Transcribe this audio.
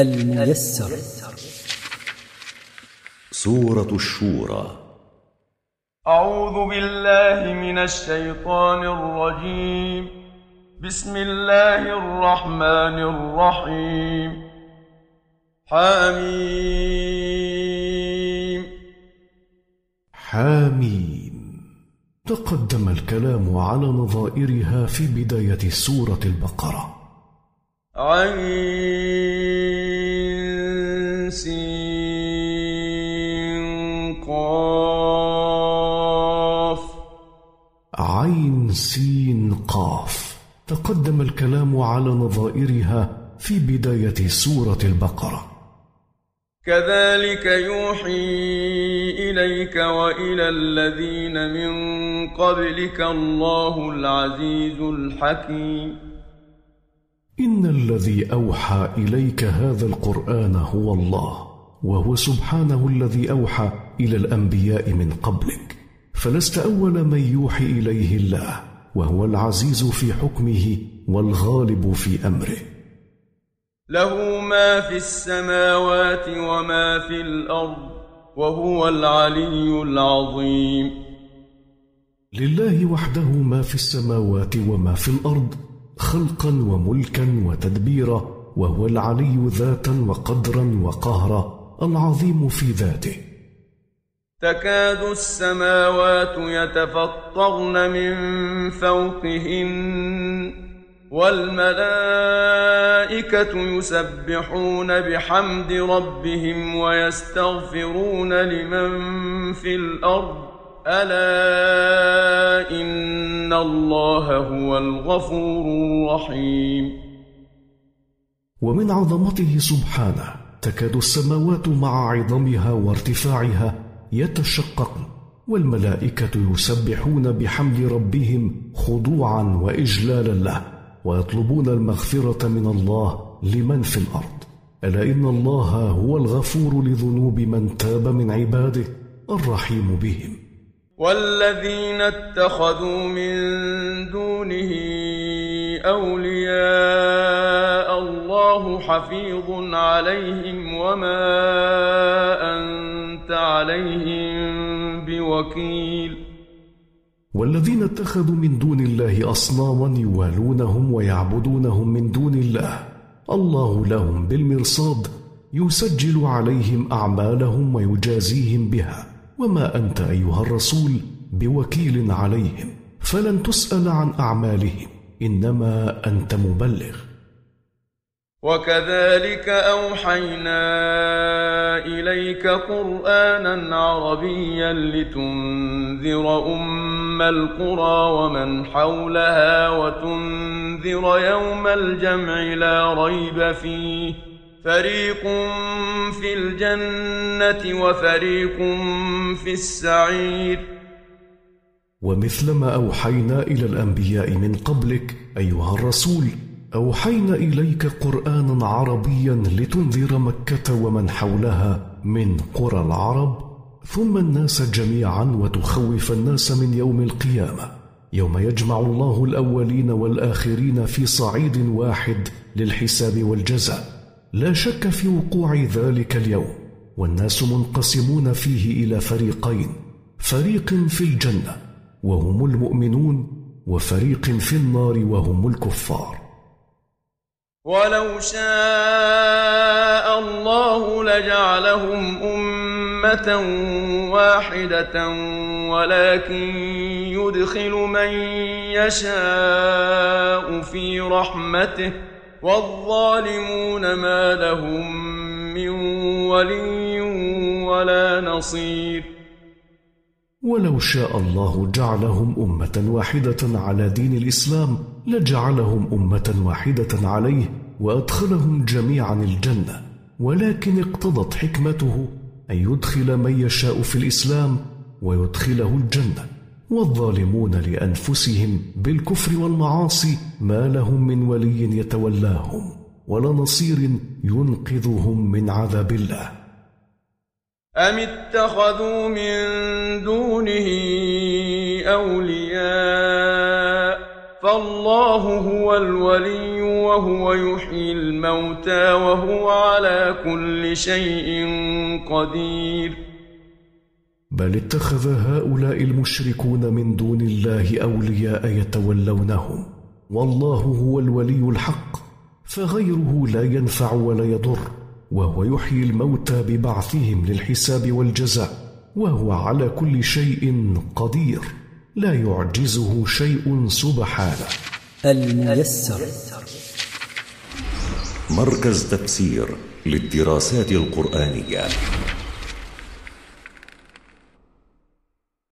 الميسر. سورة الشورى. أعوذ بالله من الشيطان الرجيم. بسم الله الرحمن الرحيم. حميم. حاميم تقدم الكلام على نظائرها في بداية سورة البقرة. عين. سين قاف. تقدم الكلام على نظائرها في بداية سورة البقرة. كذلك يوحي إليك وإلى الذين من قبلك الله العزيز الحكيم. إن الذي أوحى إليك هذا القرآن هو الله وهو سبحانه الذي أوحى إلى الأنبياء من قبلك. فلست أول من يوحي إليه الله وهو العزيز في حكمه والغالب في أمره. له ما في السماوات وما في الأرض وهو العلي العظيم. لله وحده ما في السماوات وما في الأرض خلقا وملكا وتدبيرا وهو العلي ذاتا وقدرا وقهرا العظيم في ذاته. تكاد السماوات يتفطرن من فوقهن والملائكة يسبحون بحمد ربهم ويستغفرون لمن في الأرض. ألا إن الله هو الغفور الرحيم. ومن عظمته سبحانه تكاد السماوات مع عظمها وارتفاعها يتشققن والملائكة يسبحون بحمد ربهم خضوعا وإجلالا له ويطلبون المغفرة من الله لمن في الأرض. ألا إن الله هو الغفور لذنوب من تاب من عباده الرحيم بهم. والذين اتخذوا من دونه أولياء الله حفيظ عليهم وما أنت عليهم بوكيل. والذين اتخذوا من دون الله أصناما يوالونهم ويعبدونهم من دون الله. الله لهم بالمرصاد يسجل عليهم أعمالهم ويجازيهم بها. وما أنت أيها الرسول بوكيل عليهم. فلن تسأل عن أعمالهم. إنما أنت مبلغ. وكذلك أوحينا إليك قرآنا عربيا لتنذر أم القرى ومن حولها وتنذر يوم الجمع لا ريب فيه. فريق في الجنة وفريق في السعير. ومثلما أوحينا إلى الأنبياء من قبلك أيها الرسول أوحينا إليك قرآنا عربيا لتنذر مكة ومن حولها من قرى العرب ثم الناس جميعا وتخوف الناس من يوم القيامة. يوم يجمع الله الأولين والآخرين في صعيد واحد للحساب والجزاء. لا شك في وقوع ذلك اليوم والناس منقسمون فيه إلى فريقين فريق في الجنة وهم المؤمنون وفريق في النار وهم الكفار. ولو شاء الله لجعلهم أمة واحدة ولكن يدخل من يشاء في رحمته. والظالمون ما لهم من ولي ولا نصير. ولو شاء الله جعلهم أمة واحدة على دين الإسلام لجعلهم أمة واحدة عليه وأدخلهم جميعا الجنة. ولكن اقتضت حكمته أن يدخل من يشاء في الإسلام ويدخله الجنة. والظالمون لأنفسهم بالكفر والمعاصي ما لهم من ولي يتولاهم ولا نصير ينقذهم من عذاب الله. ام اتخذوا من دونه اولياء فالله هو الولي وهو يحيي الموتى وهو على كل شيء قدير. بل اتخذ هؤلاء المشركون من دون الله اولياء يتولونهم والله هو الولي الحق فغيره لا ينفع ولا يضر وهو يحيي الموتى ببعثهم للحساب والجزاء وهو على كل شيء قدير لا يعجزه شيء سبحانه. الميسر. مركز تفسير للدراسات القرآنية.